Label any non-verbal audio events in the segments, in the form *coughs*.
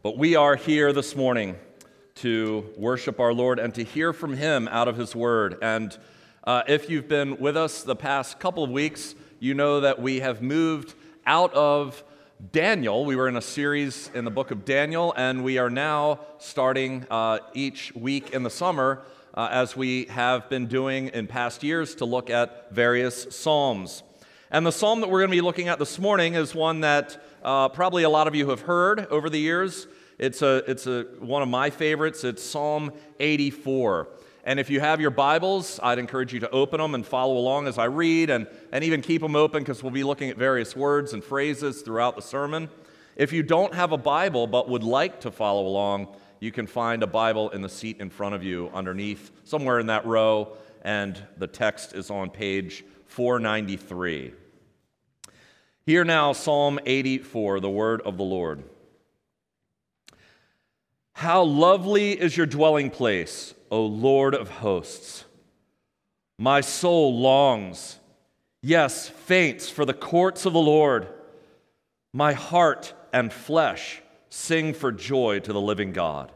But we are here this morning to worship our Lord and to hear from Him out of His Word. And uh, if you've been with us the past couple of weeks, you know that we have moved out of Daniel. We were in a series in the book of Daniel, and we are now starting uh, each week in the summer, uh, as we have been doing in past years, to look at various Psalms. And the psalm that we're going to be looking at this morning is one that uh, probably a lot of you have heard over the years. It's, a, it's a, one of my favorites. It's Psalm 84. And if you have your Bibles, I'd encourage you to open them and follow along as I read, and, and even keep them open because we'll be looking at various words and phrases throughout the sermon. If you don't have a Bible but would like to follow along, you can find a Bible in the seat in front of you underneath, somewhere in that row, and the text is on page 493. Hear now Psalm 84, the word of the Lord. How lovely is your dwelling place, O Lord of hosts! My soul longs, yes, faints for the courts of the Lord. My heart and flesh sing for joy to the living God.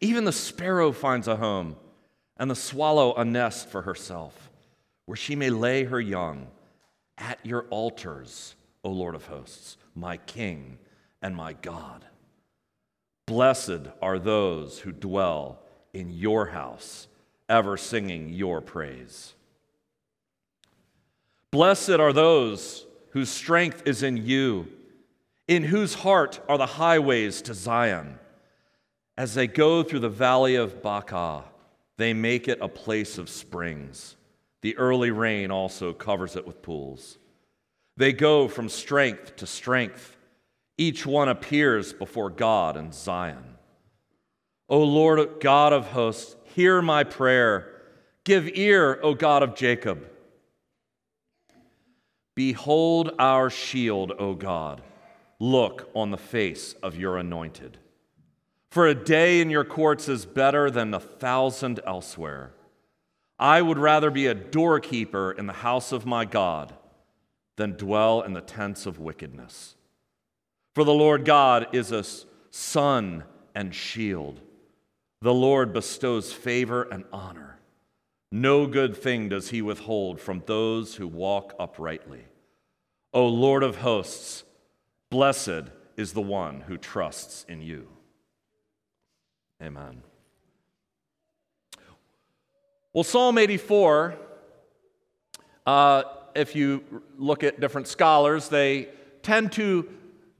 Even the sparrow finds a home, and the swallow a nest for herself, where she may lay her young at your altars, O Lord of hosts, my King and my God. Blessed are those who dwell in your house, ever singing your praise. Blessed are those whose strength is in you, in whose heart are the highways to Zion. As they go through the valley of Baca, they make it a place of springs. The early rain also covers it with pools. They go from strength to strength. Each one appears before God in Zion. O Lord God of hosts, hear my prayer. Give ear, O God of Jacob. Behold our shield, O God. Look on the face of your anointed. For a day in your courts is better than a thousand elsewhere. I would rather be a doorkeeper in the house of my God than dwell in the tents of wickedness. For the Lord God is a sun and shield. The Lord bestows favor and honor. No good thing does he withhold from those who walk uprightly. O Lord of hosts, blessed is the one who trusts in you. Amen. Well, Psalm 84, uh, if you look at different scholars, they tend to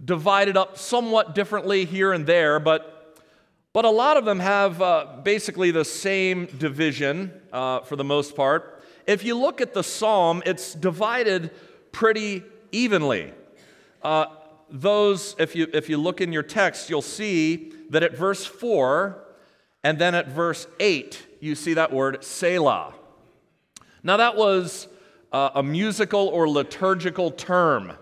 divide it up somewhat differently here and there, but, but a lot of them have uh, basically the same division uh, for the most part. If you look at the psalm, it's divided pretty evenly. Uh, those, if you, if you look in your text, you'll see that at verse 4 and then at verse 8, you see that word Selah. Now, that was uh, a musical or liturgical term.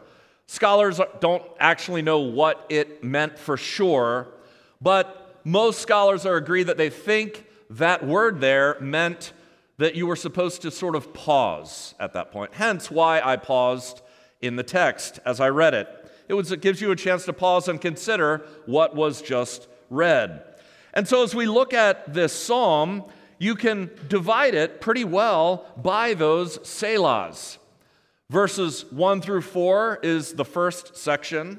Scholars don't actually know what it meant for sure, but most scholars are agreed that they think that word there meant that you were supposed to sort of pause at that point. Hence, why I paused in the text as I read it. It, was, it gives you a chance to pause and consider what was just read. And so, as we look at this psalm, you can divide it pretty well by those selahs. Verses 1 through 4 is the first section,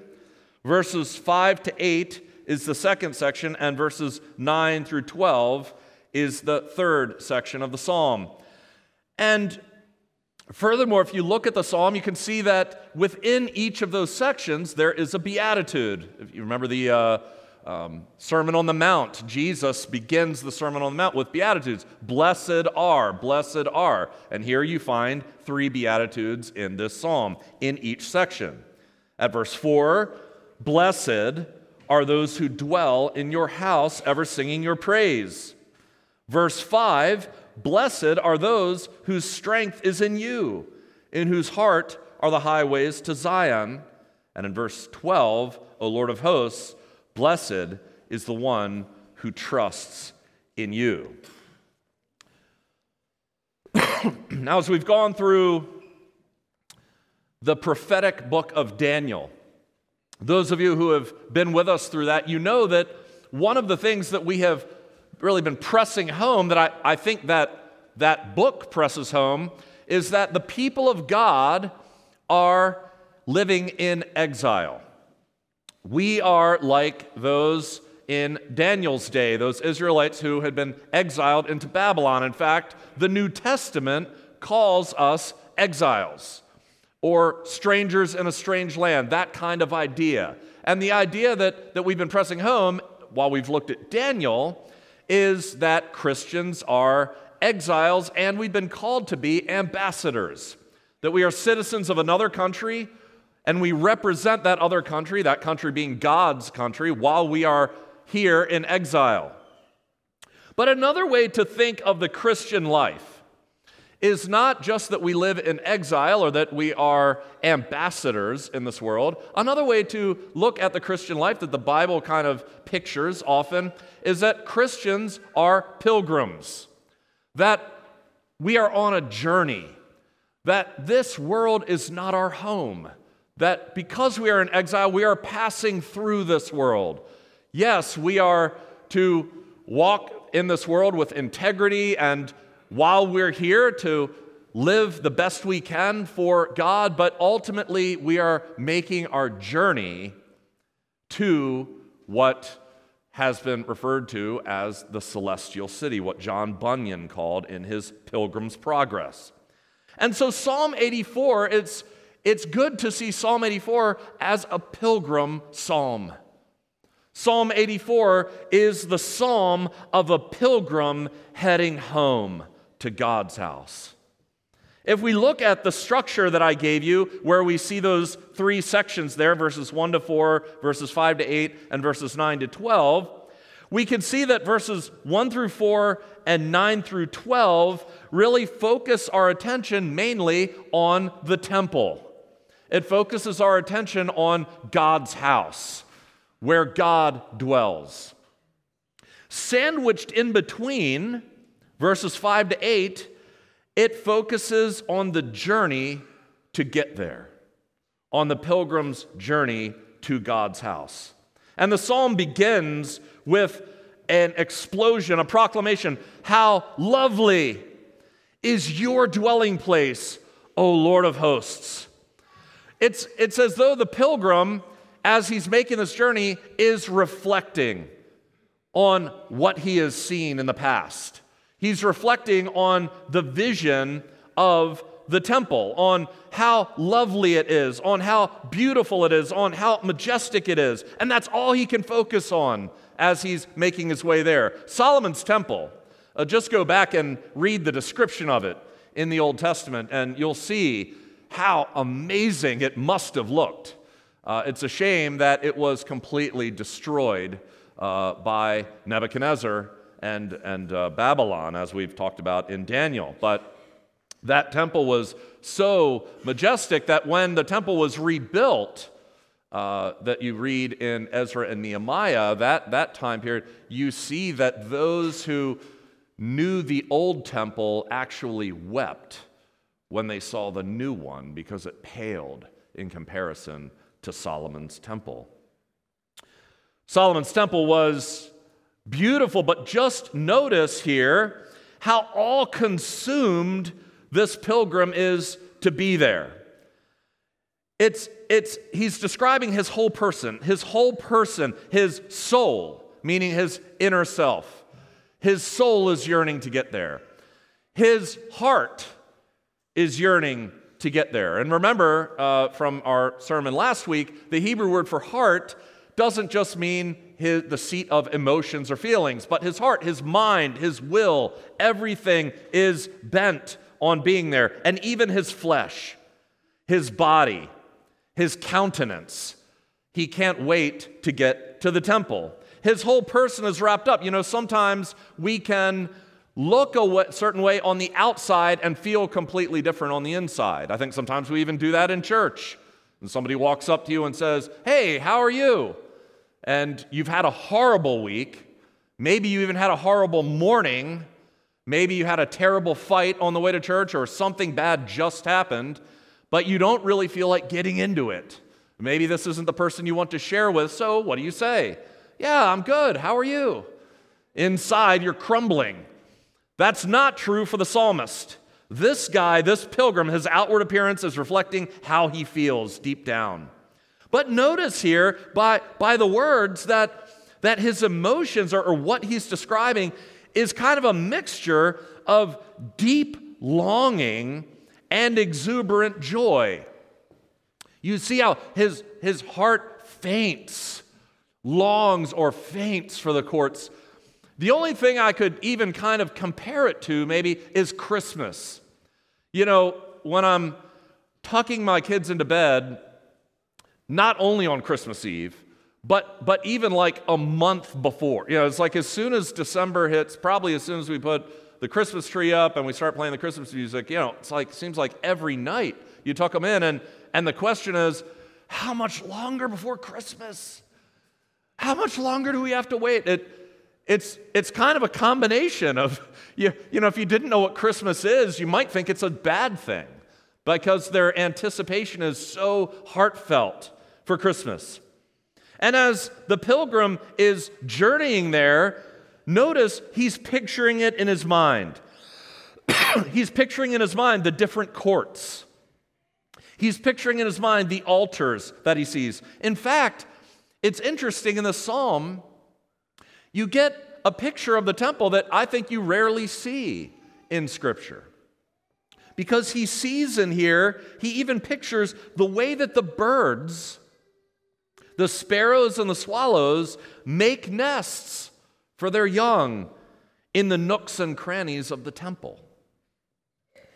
verses 5 to 8 is the second section, and verses 9 through 12 is the third section of the psalm. And furthermore, if you look at the psalm, you can see that within each of those sections there is a beatitude. If you remember the uh, um, Sermon on the Mount. Jesus begins the Sermon on the Mount with Beatitudes. Blessed are, blessed are. And here you find three Beatitudes in this psalm in each section. At verse 4, blessed are those who dwell in your house, ever singing your praise. Verse 5, blessed are those whose strength is in you, in whose heart are the highways to Zion. And in verse 12, O Lord of hosts, Blessed is the one who trusts in you. *coughs* now, as we've gone through the prophetic book of Daniel, Those of you who have been with us through that, you know that one of the things that we have really been pressing home, that I, I think that that book presses home, is that the people of God are living in exile. We are like those in Daniel's day, those Israelites who had been exiled into Babylon. In fact, the New Testament calls us exiles or strangers in a strange land, that kind of idea. And the idea that, that we've been pressing home while we've looked at Daniel is that Christians are exiles and we've been called to be ambassadors, that we are citizens of another country and we represent that other country, that country being God's country, while we are here in exile. But another way to think of the Christian life is not just that we live in exile or that we are ambassadors in this world. Another way to look at the Christian life that the Bible kind of pictures often is that Christians are pilgrims, that we are on a journey, that this world is not our home, that because we are in exile, we are passing through this world. Yes, we are to walk in this world with integrity and while we're here to live the best we can for God, but ultimately we are making our journey to what has been referred to as the celestial city, what John Bunyan called in his Pilgrim's Progress. And so, Psalm 84, it's, it's good to see Psalm 84 as a pilgrim psalm. Psalm 84 is the psalm of a pilgrim heading home to God's house. If we look at the structure that I gave you, where we see those three sections there verses 1 to 4, verses 5 to 8, and verses 9 to 12, we can see that verses 1 through 4 and 9 through 12 really focus our attention mainly on the temple. It focuses our attention on God's house, where God dwells. Sandwiched in between verses 5 to 8, it focuses on the journey to get there, on the pilgrim's journey to God's house. And the psalm begins with an explosion, a proclamation How lovely is your dwelling place, O Lord of hosts! It's, it's as though the pilgrim, as he's making this journey, is reflecting on what he has seen in the past. He's reflecting on the vision of the temple, on how lovely it is, on how beautiful it is, on how majestic it is. And that's all he can focus on as he's making his way there. Solomon's temple, uh, just go back and read the description of it in the Old Testament, and you'll see how amazing it must have looked. Uh, it's a shame that it was completely destroyed uh, by Nebuchadnezzar and, and uh, Babylon, as we've talked about in Daniel. But that temple was so majestic that when the temple was rebuilt, uh, that you read in Ezra and Nehemiah, that, that time period, you see that those who knew the old temple actually wept when they saw the new one because it paled in comparison to Solomon's temple. Solomon's temple was beautiful, but just notice here how all consumed this pilgrim is to be there. It's, it's, he's describing his whole person, his whole person, his soul, meaning his inner self. His soul is yearning to get there. His heart is yearning to get there. And remember uh, from our sermon last week, the Hebrew word for heart doesn't just mean his, the seat of emotions or feelings, but his heart, his mind, his will, everything is bent on being there. And even his flesh, his body, his countenance. He can't wait to get to the temple. His whole person is wrapped up. You know, sometimes we can look a certain way on the outside and feel completely different on the inside. I think sometimes we even do that in church. And somebody walks up to you and says, Hey, how are you? and you've had a horrible week. Maybe you even had a horrible morning. Maybe you had a terrible fight on the way to church or something bad just happened, but you don't really feel like getting into it. Maybe this isn't the person you want to share with, so what do you say? Yeah, I'm good. How are you? Inside, you're crumbling. That's not true for the psalmist. This guy, this pilgrim, his outward appearance is reflecting how he feels deep down. But notice here by, by the words that, that his emotions or, or what he's describing is kind of a mixture of deep longing and exuberant joy. You see how his, his heart faints, longs or faints for the courts. The only thing I could even kind of compare it to maybe is Christmas. You know, when I'm tucking my kids into bed, not only on Christmas Eve, but, but even like a month before. You know, it's like as soon as December hits, probably as soon as we put the Christmas tree up and we start playing the Christmas music, you know, it's like, seems like every night you tuck them in. And, and the question is, how much longer before Christmas? How much longer do we have to wait? It, it's, it's kind of a combination of, *laughs* you, you know, if you didn't know what Christmas is, you might think it's a bad thing because their anticipation is so heartfelt for Christmas. And as the pilgrim is journeying there, notice he's picturing it in his mind. *coughs* he's picturing in his mind the different courts. He's picturing in his mind the altars that he sees. In fact, it's interesting in the psalm, you get a picture of the temple that I think you rarely see in Scripture. Because he sees in here, he even pictures the way that the birds the sparrows and the swallows make nests for their young in the nooks and crannies of the temple.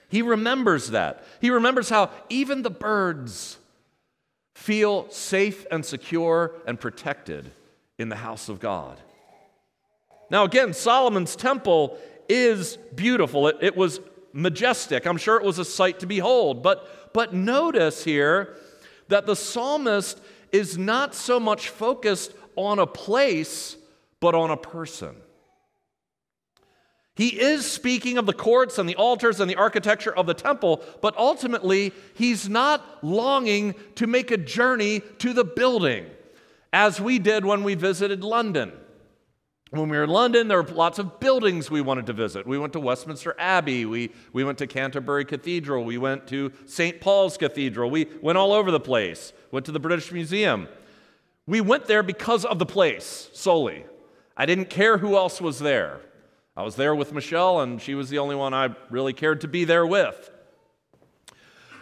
He remembers that. He remembers how even the birds feel safe and secure and protected in the house of God. Now, again, Solomon's temple is beautiful. It, it, was majestic. I'm sure it was a sight to behold. But, but notice here that the psalmist is not so much focused on a place, but on a person. He is speaking of the courts and the altars and the architecture of the temple, but ultimately, he's not longing to make a journey to the building, as we did when we visited London. When we were in London, there were lots of buildings we wanted to visit. We went to Westminster Abbey, we, we went to Canterbury Cathedral, we went to St. Paul's Cathedral, we went all over the place, went to the British Museum. We went there because of the place solely. I didn't care who else was there. I was there with Michelle, and she was the only one I really cared to be there with.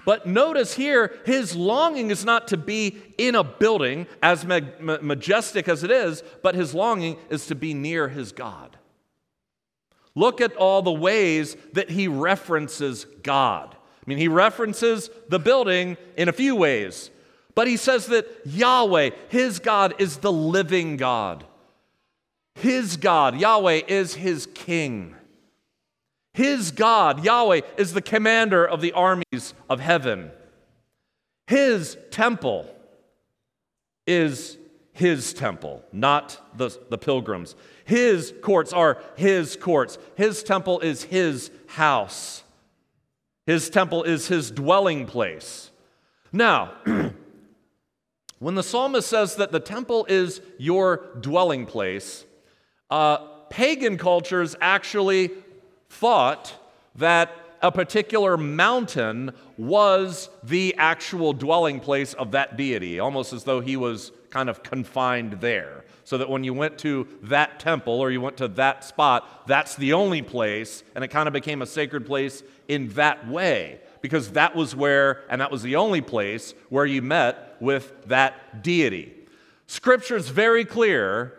But notice here, his longing is not to be in a building, as majestic as it is, but his longing is to be near his God. Look at all the ways that he references God. I mean, he references the building in a few ways, but he says that Yahweh, his God, is the living God. His God, Yahweh, is his king. His God, Yahweh, is the commander of the armies of heaven. His temple is his temple, not the, the pilgrims. His courts are his courts. His temple is his house. His temple is his dwelling place. Now, *clears throat* when the psalmist says that the temple is your dwelling place, uh, pagan cultures actually thought that a particular mountain was the actual dwelling place of that deity, almost as though he was kind of confined there. So that when you went to that temple or you went to that spot, that's the only place, and it kind of became a sacred place in that way, because that was where, and that was the only place where you met with that deity. Scripture is very clear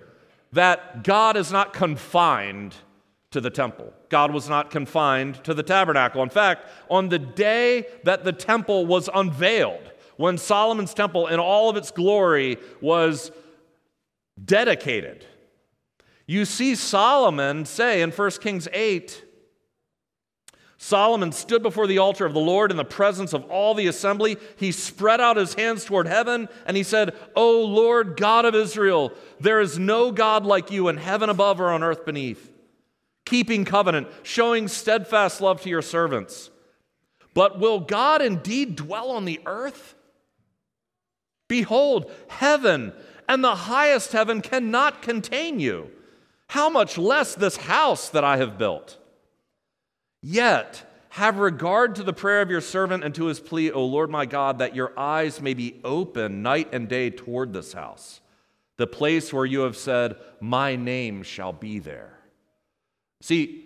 that God is not confined to the temple. God was not confined to the tabernacle. In fact, on the day that the temple was unveiled, when Solomon's temple in all of its glory was dedicated, you see Solomon say in 1 Kings 8 Solomon stood before the altar of the Lord in the presence of all the assembly. He spread out his hands toward heaven and he said, O Lord God of Israel, there is no God like you in heaven above or on earth beneath keeping covenant, showing steadfast love to your servants. But will God indeed dwell on the earth? Behold, heaven and the highest heaven cannot contain you. How much less this house that I have built? Yet, have regard to the prayer of your servant and to his plea, O Lord my God, that your eyes may be open night and day toward this house, the place where you have said, My name shall be there. See,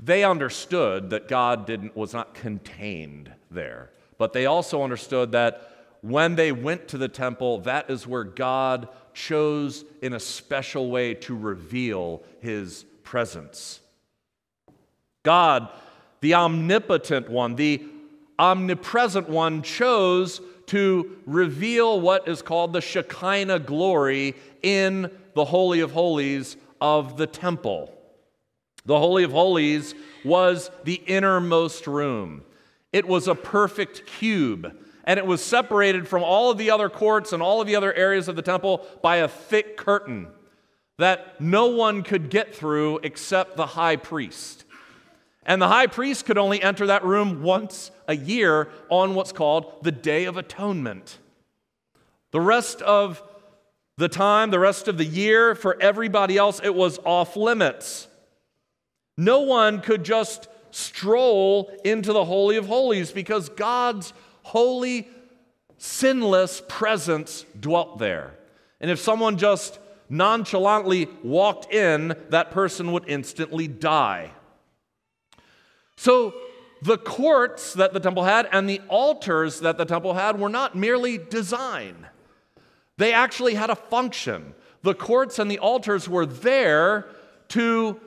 they understood that God didn't, was not contained there, but they also understood that when they went to the temple, that is where God chose in a special way to reveal his presence. God the omnipotent one, the omnipresent one, chose to reveal what is called the Shekinah glory in the Holy of Holies of the temple. The Holy of Holies was the innermost room. It was a perfect cube, and it was separated from all of the other courts and all of the other areas of the temple by a thick curtain that no one could get through except the high priest. And the high priest could only enter that room once a year on what's called the Day of Atonement. The rest of the time, the rest of the year, for everybody else, it was off limits. No one could just stroll into the Holy of Holies because God's holy, sinless presence dwelt there. And if someone just nonchalantly walked in, that person would instantly die. So the courts that the temple had and the altars that the temple had were not merely design, they actually had a function. The courts and the altars were there to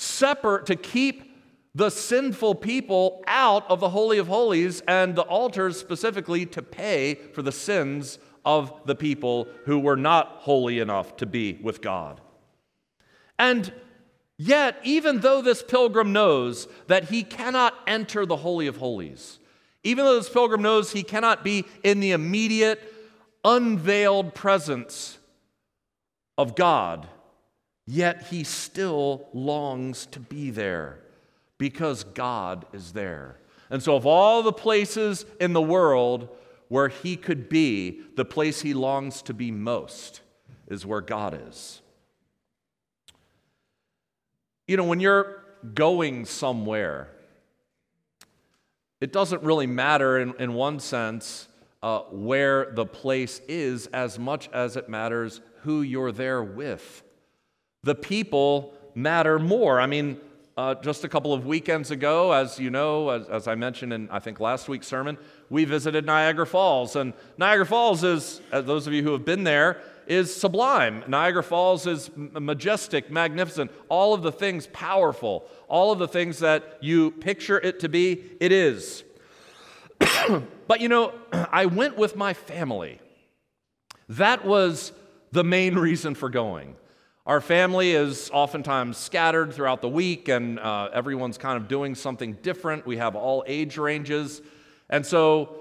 separate, to keep the sinful people out of the Holy of Holies, and the altars specifically to pay for the sins of the people who were not holy enough to be with God. And Yet, even though this pilgrim knows that he cannot enter the Holy of Holies, even though this pilgrim knows he cannot be in the immediate, unveiled presence of God, yet he still longs to be there because God is there. And so, of all the places in the world where he could be, the place he longs to be most is where God is. You know, when you're going somewhere, it doesn't really matter in, in one sense uh, where the place is as much as it matters who you're there with. The people matter more. I mean, uh, just a couple of weekends ago, as you know, as, as, I mentioned in I think last week's sermon, we visited Niagara Falls. And Niagara Falls is, those of you who have been there, is sublime. Niagara Falls is majestic, magnificent, all of the things powerful, all of the things that you picture it to be, it is. *coughs* but you know, *clears throat* I went with my family. That was the main reason for going. Our family is oftentimes scattered throughout the week, and uh, everyone's kind of doing something different. We have all age ranges. And so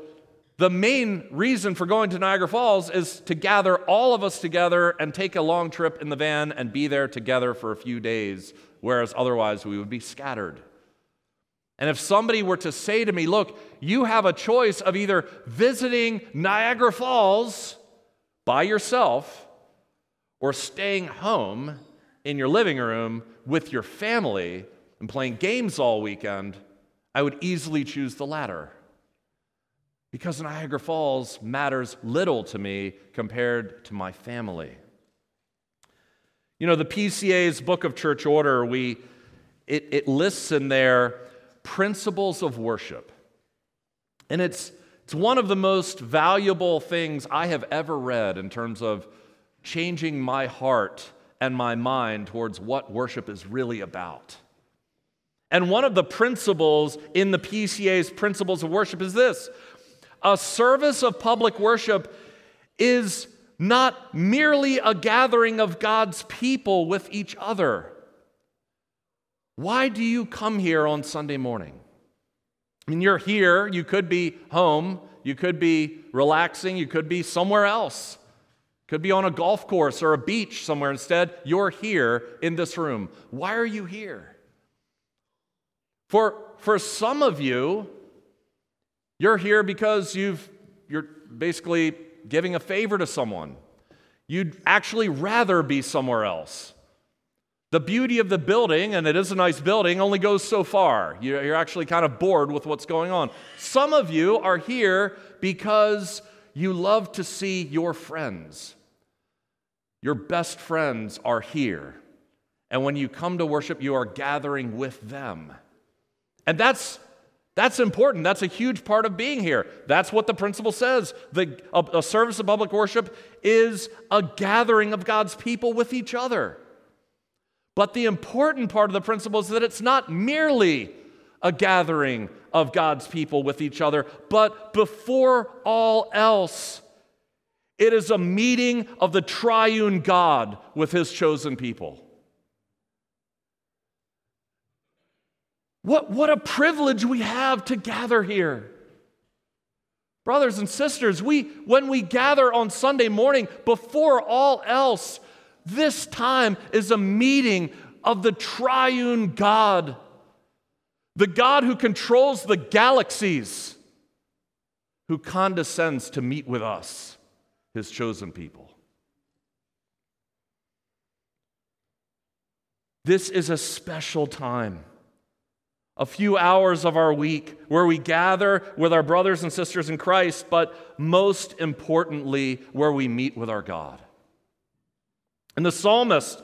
the main reason for going to Niagara Falls is to gather all of us together and take a long trip in the van and be there together for a few days, whereas otherwise we would be scattered. And if somebody were to say to me, Look, you have a choice of either visiting Niagara Falls by yourself or staying home in your living room with your family and playing games all weekend, I would easily choose the latter because Niagara Falls matters little to me compared to my family. You know, the PCA's Book of Church Order, we, it, it lists in there principles of worship. And it's, it's one of the most valuable things I have ever read in terms of changing my heart and my mind towards what worship is really about. And one of the principles in the PCA's principles of worship is this a service of public worship is not merely a gathering of God's people with each other. Why do you come here on Sunday morning? I mean, you're here, you could be home, you could be relaxing, you could be somewhere else. Could be on a golf course or a beach somewhere. Instead, you're here in this room. Why are you here? For, for some of you, you're here because you've, you're basically giving a favor to someone. You'd actually rather be somewhere else. The beauty of the building, and it is a nice building, only goes so far. You're actually kind of bored with what's going on. Some of you are here because you love to see your friends. Your best friends are here. And when you come to worship, you are gathering with them. And that's that's important. That's a huge part of being here. That's what the principle says. The, a, a service of public worship is a gathering of God's people with each other. But the important part of the principle is that it's not merely a gathering of God's people with each other, but before all else, it is a meeting of the triune God with his chosen people. What, what a privilege we have to gather here. Brothers and sisters, we, when we gather on Sunday morning, before all else, this time is a meeting of the triune God, the God who controls the galaxies, who condescends to meet with us, his chosen people. This is a special time. A few hours of our week where we gather with our brothers and sisters in Christ, but most importantly, where we meet with our God. And the psalmist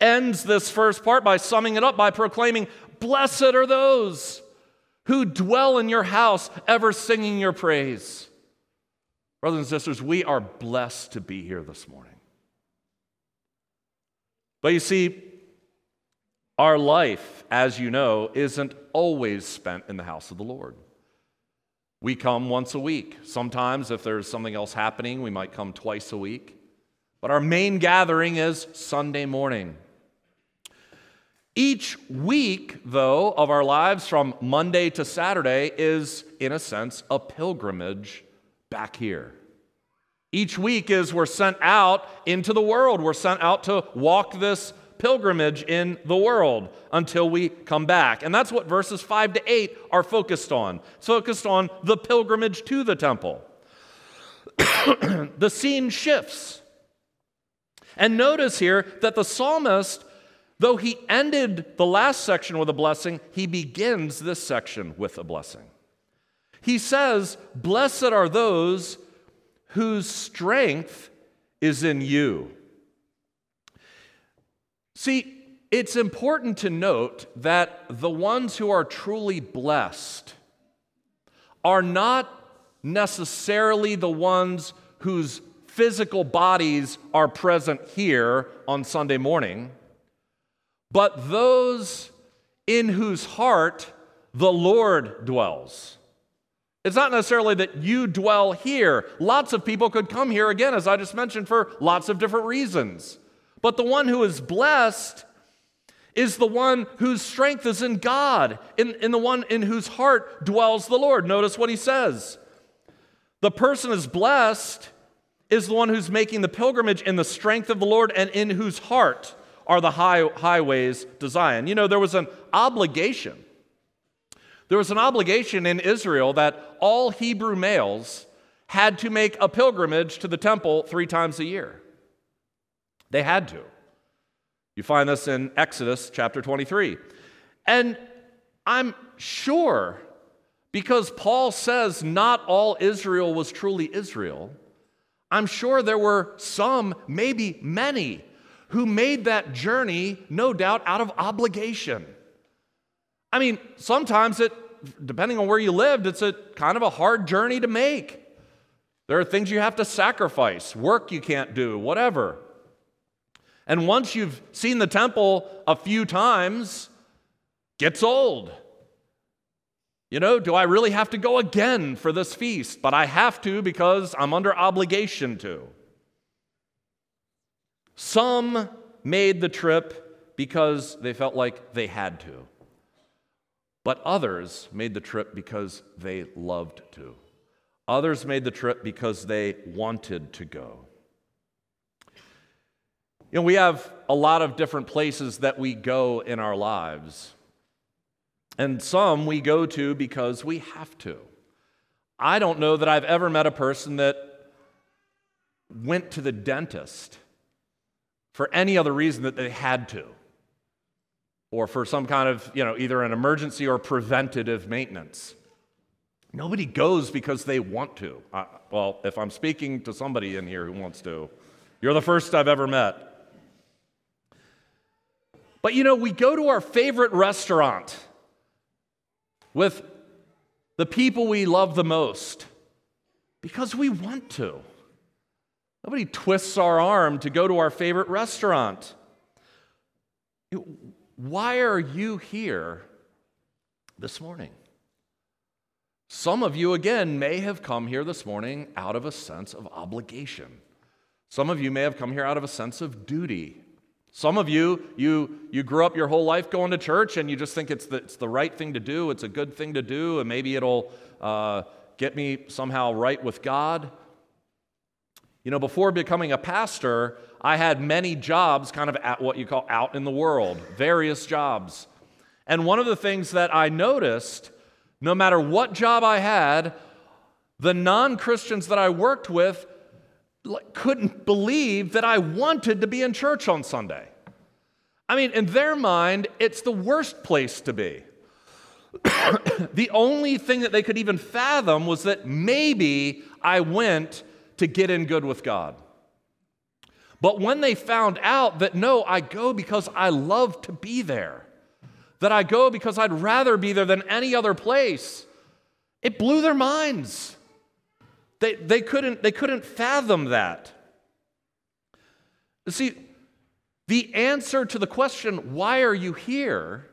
ends this first part by summing it up by proclaiming, Blessed are those who dwell in your house, ever singing your praise. Brothers and sisters, we are blessed to be here this morning. But you see, our life, as you know, isn't always spent in the house of the Lord. We come once a week. Sometimes, if there's something else happening, we might come twice a week. But our main gathering is Sunday morning. Each week, though, of our lives from Monday to Saturday is, in a sense, a pilgrimage back here. Each week is we're sent out into the world. We're sent out to walk this pilgrimage in the world until we come back. And that's what verses 5 to 8 are focused on. It's focused on the pilgrimage to the temple. *coughs* the scene shifts. And notice here that the psalmist, though he ended the last section with a blessing, he begins this section with a blessing. He says, Blessed are those whose strength is in you. See, it's important to note that the ones who are truly blessed are not necessarily the ones whose physical bodies are present here on Sunday morning, but those in whose heart the Lord dwells. It's not necessarily that you dwell here. Lots of people could come here again, as I just mentioned, for lots of different reasons. But the one who is blessed is the one whose strength is in God, in, in the one in whose heart dwells the Lord. Notice what he says. The person is blessed is the one who's making the pilgrimage in the strength of the Lord and in whose heart are the high, highways to Zion. You know, there was an obligation. There was an obligation in Israel that all Hebrew males had to make a pilgrimage to the temple three times a year. They had to. You find this in Exodus chapter 23. And I'm sure, because Paul says not all Israel was truly Israel, I'm sure there were some, maybe many, who made that journey, no doubt, out of obligation. I mean, sometimes it, depending on where you lived, it's a kind of a hard journey to make. There are things you have to sacrifice, work you can't do, whatever. And once you've seen the temple a few times, gets old. You know, do I really have to go again for this feast? But I have to because I'm under obligation to. Some made the trip because they felt like they had to. But others made the trip because they loved to. Others made the trip because they wanted to go. You know, we have a lot of different places that we go in our lives. And some we go to because we have to. I don't know that I've ever met a person that went to the dentist for any other reason that they had to, or for some kind of, you know, either an emergency or preventative maintenance. Nobody goes because they want to. I, well, if I'm speaking to somebody in here who wants to, you're the first I've ever met. But you know, we go to our favorite restaurant with the people we love the most because we want to. Nobody twists our arm to go to our favorite restaurant. Why are you here this morning? Some of you, again, may have come here this morning out of a sense of obligation. Some of you may have come here out of a sense of duty. Some of you, you, you grew up your whole life going to church and you just think it's the, it's the right thing to do, it's a good thing to do, and maybe it'll uh, get me somehow right with God. You know, before becoming a pastor, I had many jobs kind of at what you call out in the world, various jobs. And one of the things that I noticed, no matter what job I had, the non Christians that I worked with couldn't believe that I wanted to be in church on Sunday. I mean, in their mind, it's the worst place to be. *coughs* the only thing that they could even fathom was that maybe I went to get in good with God. But when they found out that no, I go because I love to be there, that I go because I'd rather be there than any other place, it blew their minds. They, they, couldn't, they couldn't fathom that. See, the answer to the question, why are you here?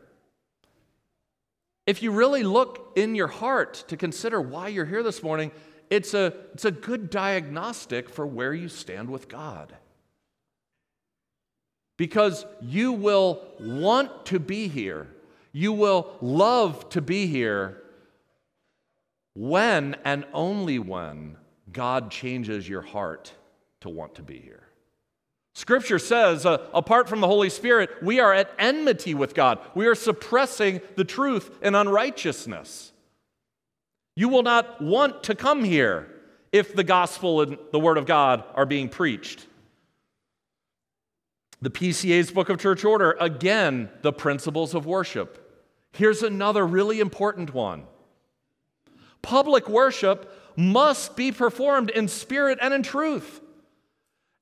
If you really look in your heart to consider why you're here this morning, it's a, it's a good diagnostic for where you stand with God. Because you will want to be here, you will love to be here when and only when God changes your heart to want to be here. Scripture says, uh, apart from the Holy Spirit, we are at enmity with God. We are suppressing the truth in unrighteousness. You will not want to come here if the gospel and the word of God are being preached. The PCA's Book of Church Order, again, the principles of worship. Here's another really important one public worship must be performed in spirit and in truth.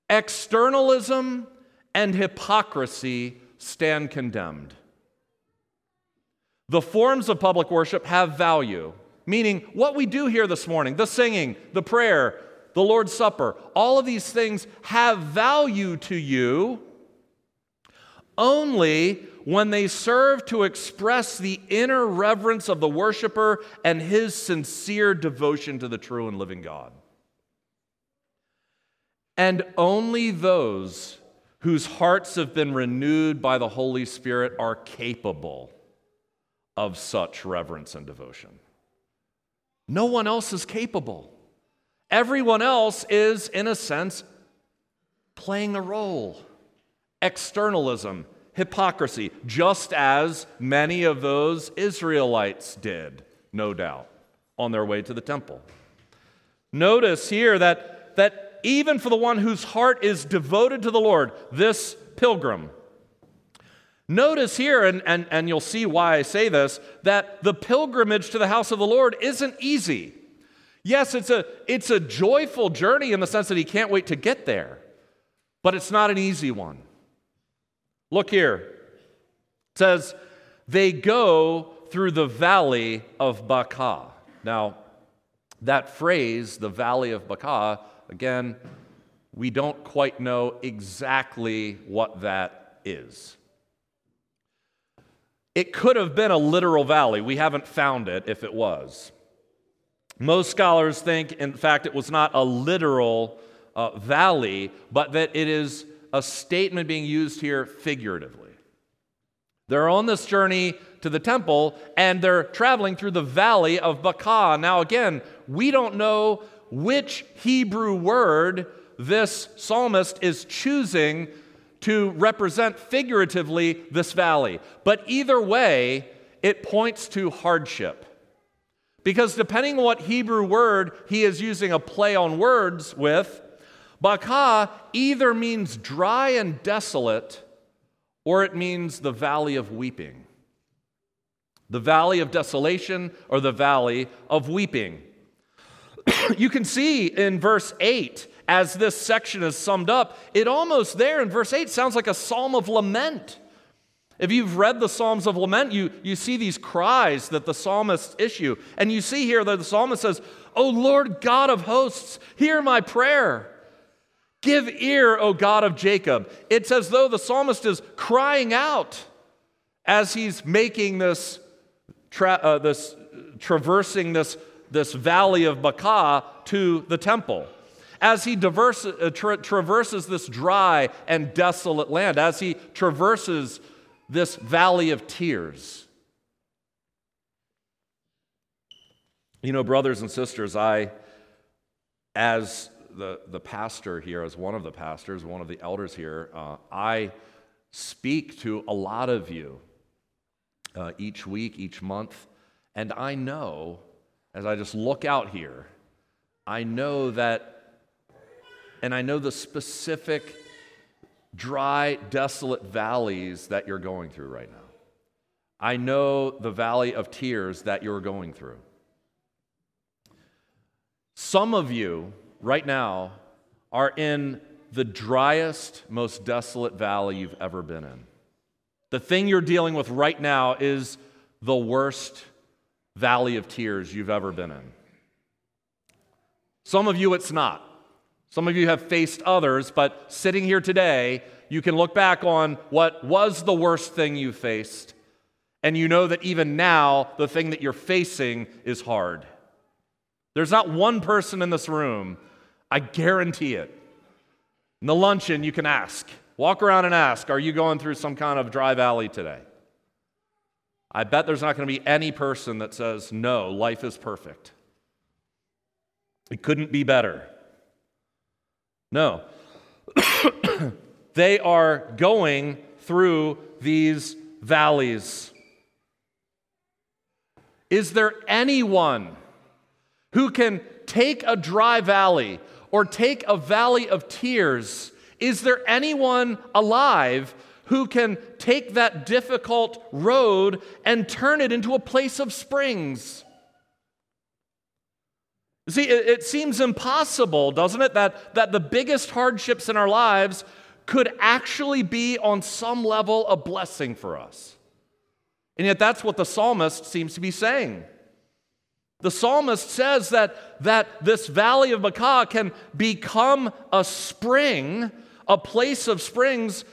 Externalism and hypocrisy stand condemned. The forms of public worship have value. Meaning, what we do here this morning, the singing, the prayer, the Lord's Supper, all of these things have value to you only when they serve to express the inner reverence of the worshiper and his sincere devotion to the true and living God. And only those whose hearts have been renewed by the Holy Spirit are capable of such reverence and devotion. No one else is capable. Everyone else is, in a sense, playing a role. Externalism, hypocrisy, just as many of those Israelites did, no doubt, on their way to the temple. Notice here that, that even for the one whose heart is devoted to the Lord, this pilgrim, Notice here, and, and, and you'll see why I say this, that the pilgrimage to the house of the Lord isn't easy. Yes, it's a, it's a joyful journey in the sense that he can't wait to get there, but it's not an easy one. Look here. It says, they go through the valley of Baca. Now, that phrase, the valley of Baca, again, we don't quite know exactly what that is. It could have been a literal valley. We haven't found it if it was. Most scholars think, in fact, it was not a literal uh, valley, but that it is a statement being used here figuratively. They're on this journey to the temple and they're traveling through the valley of Baca. Now, again, we don't know which Hebrew word this psalmist is choosing to represent figuratively this valley. But either way, it points to hardship. Because depending on what Hebrew word he is using a play on words with, Bakah either means dry and desolate or it means the valley of weeping. The valley of desolation or the valley of weeping. *clears throat* you can see in verse 8, as this section is summed up, it almost there in verse 8 sounds like a psalm of lament. If you've read the Psalms of Lament, you, you see these cries that the psalmists issue. And you see here that the psalmist says, O Lord God of hosts, hear my prayer. Give ear, O God of Jacob. It's as though the psalmist is crying out as he's making this, tra- uh, this traversing this, this valley of Baca to the temple. As he diverse, uh, tra- traverses this dry and desolate land, as he traverses this valley of tears. You know, brothers and sisters, I, as the, the pastor here, as one of the pastors, one of the elders here, uh, I speak to a lot of you uh, each week, each month, and I know, as I just look out here, I know that, and I know the specific dry, desolate valleys that you're going through right now. I know the valley of tears that you're going through. Some of you right now are in the driest, most desolate valley you've ever been in. The thing you're dealing with right now is the worst valley of tears you've ever been in. Some of you, it's not. Some of you have faced others, but sitting here today, you can look back on what was the worst thing you faced, and you know that even now, the thing that you're facing is hard. There's not one person in this room, I guarantee it. In the luncheon, you can ask. Walk around and ask, Are you going through some kind of dry valley today? I bet there's not going to be any person that says, No, life is perfect. It couldn't be better. No. *coughs* they are going through these valleys. Is there anyone who can take a dry valley or take a valley of tears? Is there anyone alive who can take that difficult road and turn it into a place of springs? See, it, it seems impossible, doesn't it, that, that the biggest hardships in our lives could actually be on some level a blessing for us. And yet, that's what the psalmist seems to be saying. The psalmist says that, that this valley of Baca can become a spring, a place of springs,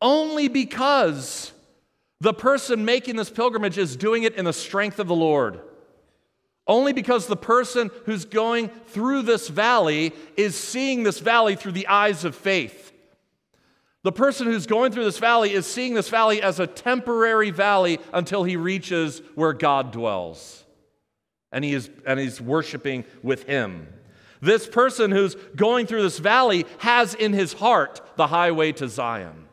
only because the person making this pilgrimage is doing it in the strength of the Lord. Only because the person who's going through this valley is seeing this valley through the eyes of faith. The person who's going through this valley is seeing this valley as a temporary valley until he reaches where God dwells. And he is and he's worshiping with him. This person who's going through this valley has in his heart the highway to Zion.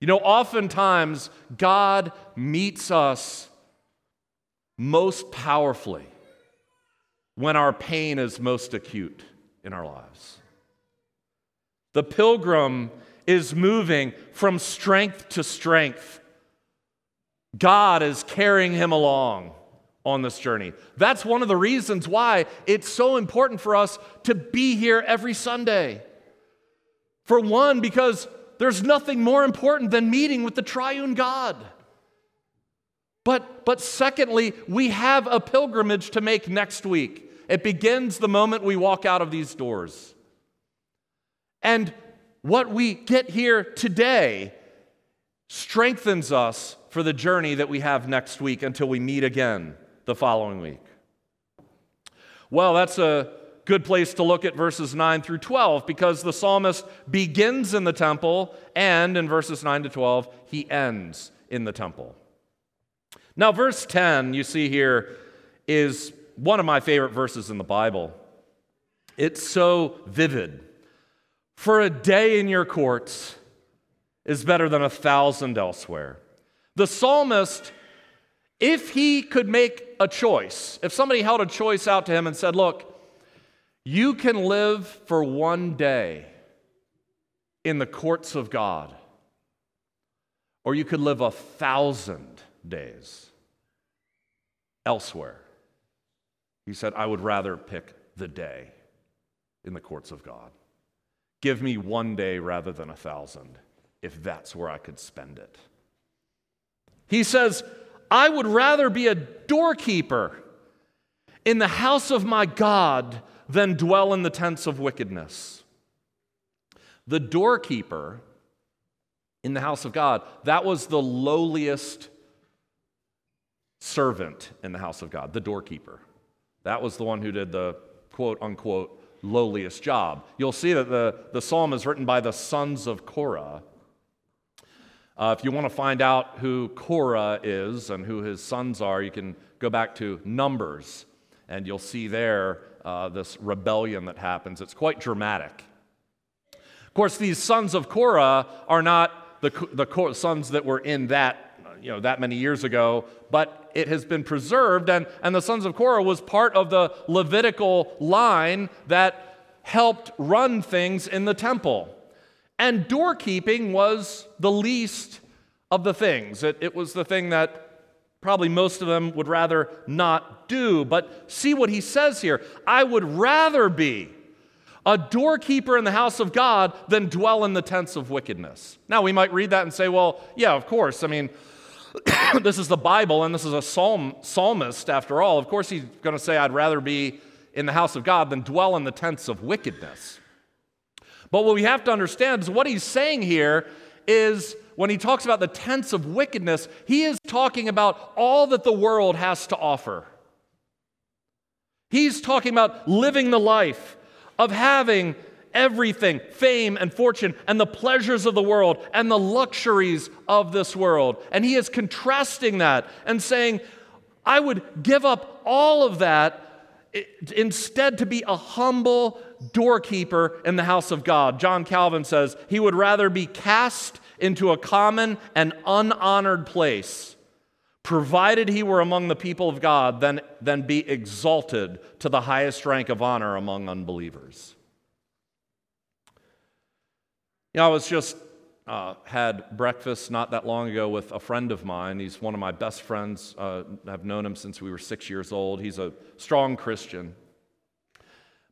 You know, oftentimes God meets us most powerfully when our pain is most acute in our lives. The pilgrim is moving from strength to strength. God is carrying him along on this journey. That's one of the reasons why it's so important for us to be here every Sunday. For one, because there's nothing more important than meeting with the triune God. But, but secondly, we have a pilgrimage to make next week. It begins the moment we walk out of these doors. And what we get here today strengthens us for the journey that we have next week until we meet again the following week. Well, that's a good place to look at verses 9 through 12 because the psalmist begins in the temple and in verses 9 to 12, he ends in the temple. Now, verse 10, you see here, is one of my favorite verses in the Bible. It's so vivid. For a day in your courts is better than a thousand elsewhere. The psalmist, if he could make a choice, if somebody held a choice out to him and said, Look, You can live for one day in the courts of God, or you could live a thousand days elsewhere. He said, I would rather pick the day in the courts of God. Give me one day rather than a thousand, if that's where I could spend it. He says, I would rather be a doorkeeper in the house of my God than dwell in the tents of wickedness. The doorkeeper in the house of God, that was the lowliest servant in the house of God, the doorkeeper. That was the one who did the quote unquote lowliest job. You'll see that the, the psalm is written by the sons of Korah. Uh, if you want to find out who Korah is and who his sons are, you can go back to Numbers, and you'll see there uh, this rebellion that happens. It's quite dramatic. Of course, these sons of Korah are not the, the sons that were in that, you know, that many years ago, but it has been preserved, and, and the sons of Korah was part of the Levitical line that helped run things in the temple. And doorkeeping was the least of the things. It, it was the thing that probably most of them would rather not do. But see what he says here I would rather be a doorkeeper in the house of God than dwell in the tents of wickedness. Now, we might read that and say, well, yeah, of course. I mean, *coughs* this is the Bible and this is a psalm, psalmist after all. Of course, he's going to say, I'd rather be in the house of God than dwell in the tents of wickedness. But what we have to understand is what he's saying here is when he talks about the tents of wickedness, he is talking about all that the world has to offer. He's talking about living the life of having everything fame and fortune and the pleasures of the world and the luxuries of this world. And he is contrasting that and saying, I would give up all of that instead to be a humble doorkeeper in the house of God. John Calvin says he would rather be cast into a common and unhonored place, provided he were among the people of God, than, than be exalted to the highest rank of honor among unbelievers. You know, I was just uh, had breakfast not that long ago with a friend of mine. He's one of my best friends. Uh, I've known him since we were six years old. He's a strong Christian.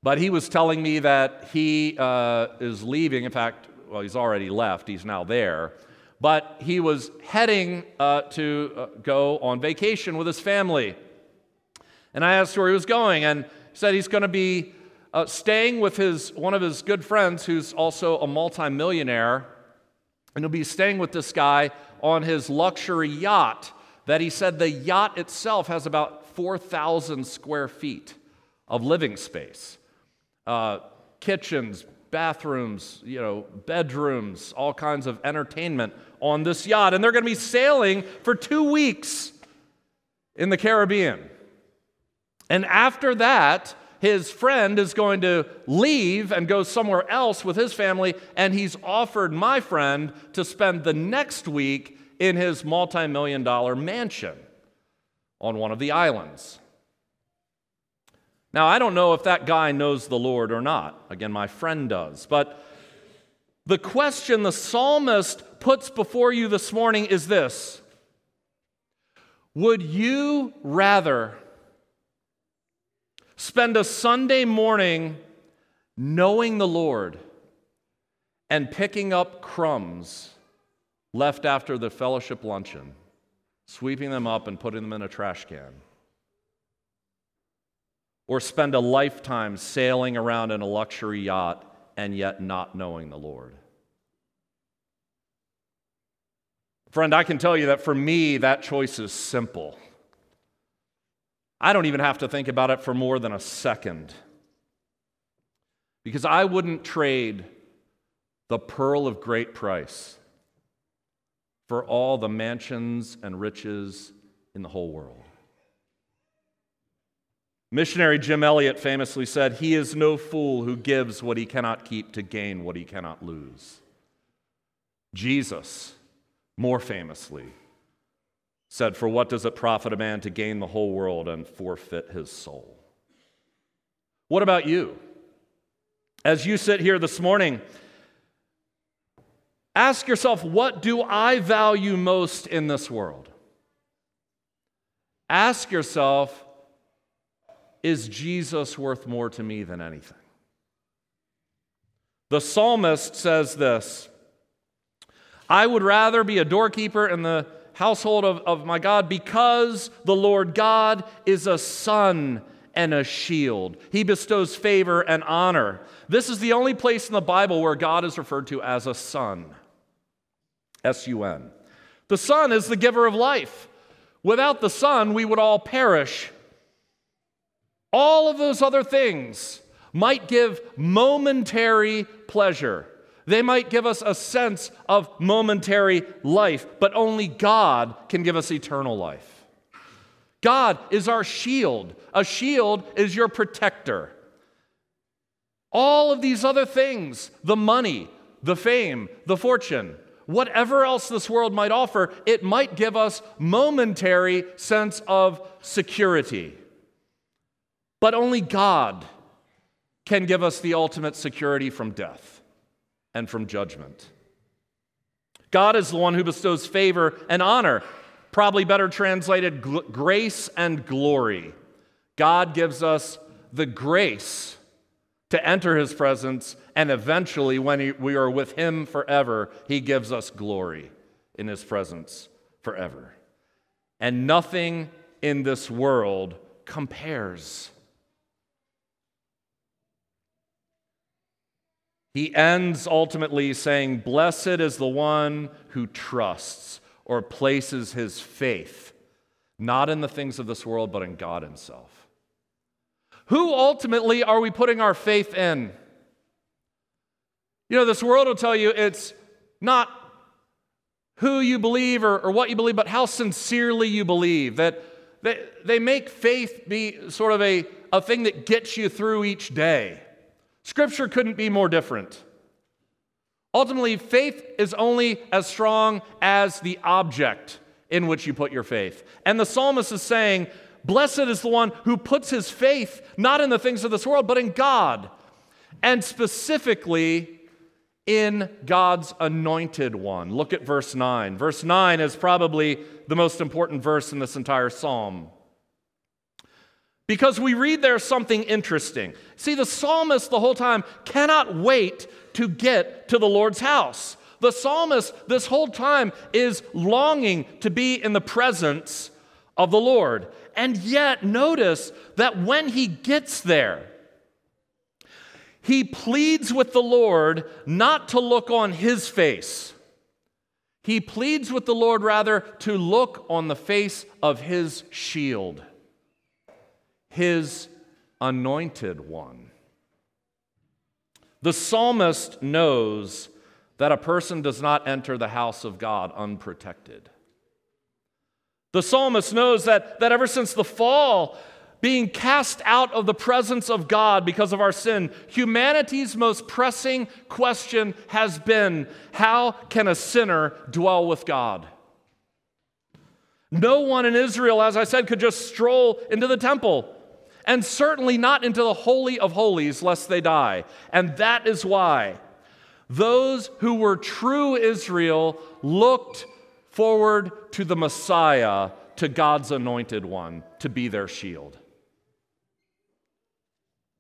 But he was telling me that he uh, is leaving. In fact, well, he's already left, he's now there. But he was heading uh, to uh, go on vacation with his family. And I asked where he was going, and he said he's going to be uh, staying with his, one of his good friends who's also a multimillionaire and he'll be staying with this guy on his luxury yacht that he said the yacht itself has about 4,000 square feet of living space. Uh, kitchens, bathrooms, you know, bedrooms, all kinds of entertainment on this yacht. And they're going to be sailing for two weeks in the Caribbean. And after that, his friend is going to leave and go somewhere else with his family, and he's offered my friend to spend the next week in his multi million dollar mansion on one of the islands. Now, I don't know if that guy knows the Lord or not. Again, my friend does. But the question the psalmist puts before you this morning is this Would you rather spend a Sunday morning knowing the Lord and picking up crumbs left after the fellowship luncheon, sweeping them up and putting them in a trash can. Or spend a lifetime sailing around in a luxury yacht and yet not knowing the Lord. Friend, I can tell you that for me, that choice is simple. I don't even have to think about it for more than a second. Because I wouldn't trade the pearl of great price for all the mansions and riches in the whole world. Missionary Jim Elliot famously said, He is no fool who gives what he cannot keep to gain what he cannot lose. Jesus, more famously, said, For what does it profit a man to gain the whole world and forfeit his soul? What about you? As you sit here this morning, ask yourself what do I value most in this world? Ask yourself, is Jesus worth more to me than anything? The psalmist says this I would rather be a doorkeeper in the household of, of my God because the Lord God is a sun and a shield. He bestows favor and honor. This is the only place in the Bible where God is referred to as a sun. S U N. The Sun is the giver of life. Without the Sun, we would all perish. All of those other things might give momentary pleasure. They might give us a sense of momentary life, but only God can give us eternal life. God is our shield. A shield is your protector. All of these other things, the money, the fame, the fortune, whatever else this world might offer, it might give us momentary sense of security. But only God can give us the ultimate security from death and from judgment. God is the one who bestows favor and honor probably better translated gl- grace and glory. God gives us the grace to enter his presence, and eventually, when he, we are with him forever, he gives us glory in his presence forever. And nothing in this world compares. He ends ultimately saying, Blessed is the one who trusts or places his faith not in the things of this world, but in God Himself. Who ultimately are we putting our faith in? You know, this world will tell you it's not who you believe or, or what you believe, but how sincerely you believe. That they, they make faith be sort of a, a thing that gets you through each day. Scripture couldn't be more different. Ultimately, faith is only as strong as the object in which you put your faith. And the psalmist is saying, Blessed is the one who puts his faith not in the things of this world, but in God, and specifically in God's anointed one. Look at verse 9. Verse 9 is probably the most important verse in this entire psalm. Because we read there something interesting. See, the psalmist the whole time cannot wait to get to the Lord's house. The psalmist, this whole time, is longing to be in the presence of the Lord. And yet, notice that when he gets there, he pleads with the Lord not to look on his face. He pleads with the Lord rather to look on the face of his shield, his anointed one. The psalmist knows that a person does not enter the house of God unprotected. The psalmist knows that, that ever since the fall, being cast out of the presence of God because of our sin, humanity's most pressing question has been how can a sinner dwell with God? No one in Israel, as I said, could just stroll into the temple and certainly not into the Holy of Holies, lest they die. And that is why those who were true Israel looked forward to the Messiah, to God's anointed one, to be their shield.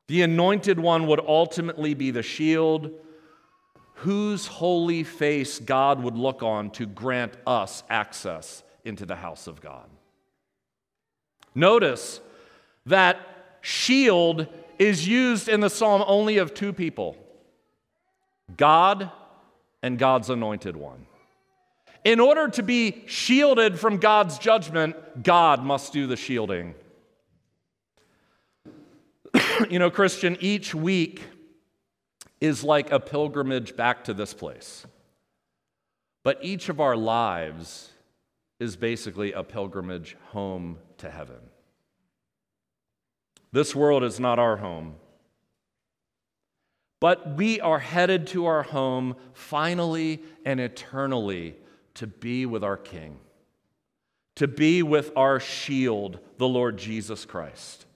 The anointed one would ultimately be the shield whose holy face God would look on to grant us access into the house of God. Notice that shield is used in the psalm only of two people God and God's anointed one. In order to be shielded from God's judgment, God must do the shielding. *coughs* you know, Christian, each week is like a pilgrimage back to this place. But each of our lives is basically a pilgrimage home to heaven. This world is not our home. But we are headed to our home finally and eternally to be with our King, to be with our shield, the Lord Jesus Christ.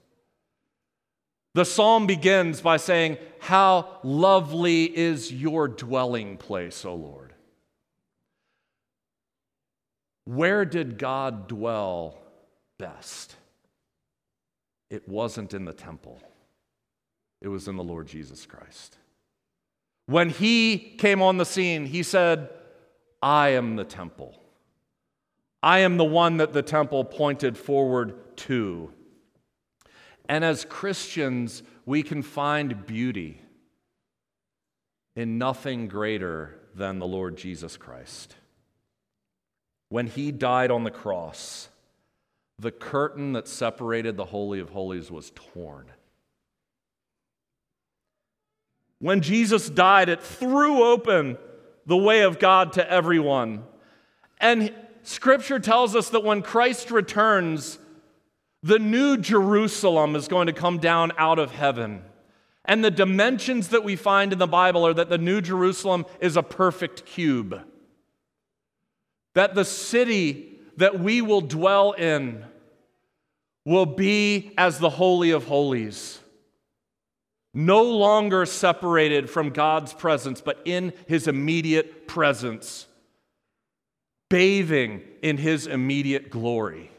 The psalm begins by saying, How lovely is your dwelling place, O Lord. Where did God dwell best? It wasn't in the temple, it was in the Lord Jesus Christ. When he came on the scene, he said, I am the temple. I am the one that the temple pointed forward to. And as Christians, we can find beauty in nothing greater than the Lord Jesus Christ. When he died on the cross, the curtain that separated the Holy of Holies was torn. When Jesus died, it threw open the way of God to everyone. And scripture tells us that when Christ returns, the new Jerusalem is going to come down out of heaven. And the dimensions that we find in the Bible are that the new Jerusalem is a perfect cube. That the city that we will dwell in will be as the Holy of Holies, no longer separated from God's presence, but in His immediate presence, bathing in His immediate glory.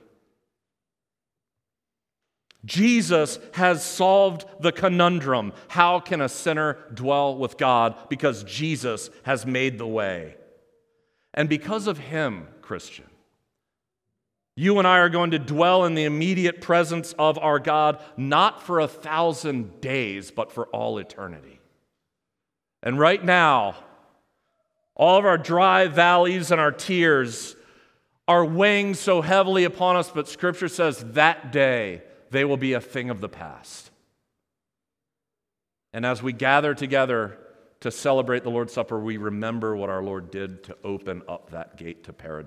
Jesus has solved the conundrum how can a sinner dwell with God? Because Jesus has made the way. And because of him, Christian, you and I are going to dwell in the immediate presence of our God, not for a thousand days, but for all eternity. And right now, all of our dry valleys and our tears are weighing so heavily upon us, but Scripture says that day they will be a thing of the past. And as we gather together to celebrate the Lord's Supper, we remember what our Lord did to open up that gate to paradise.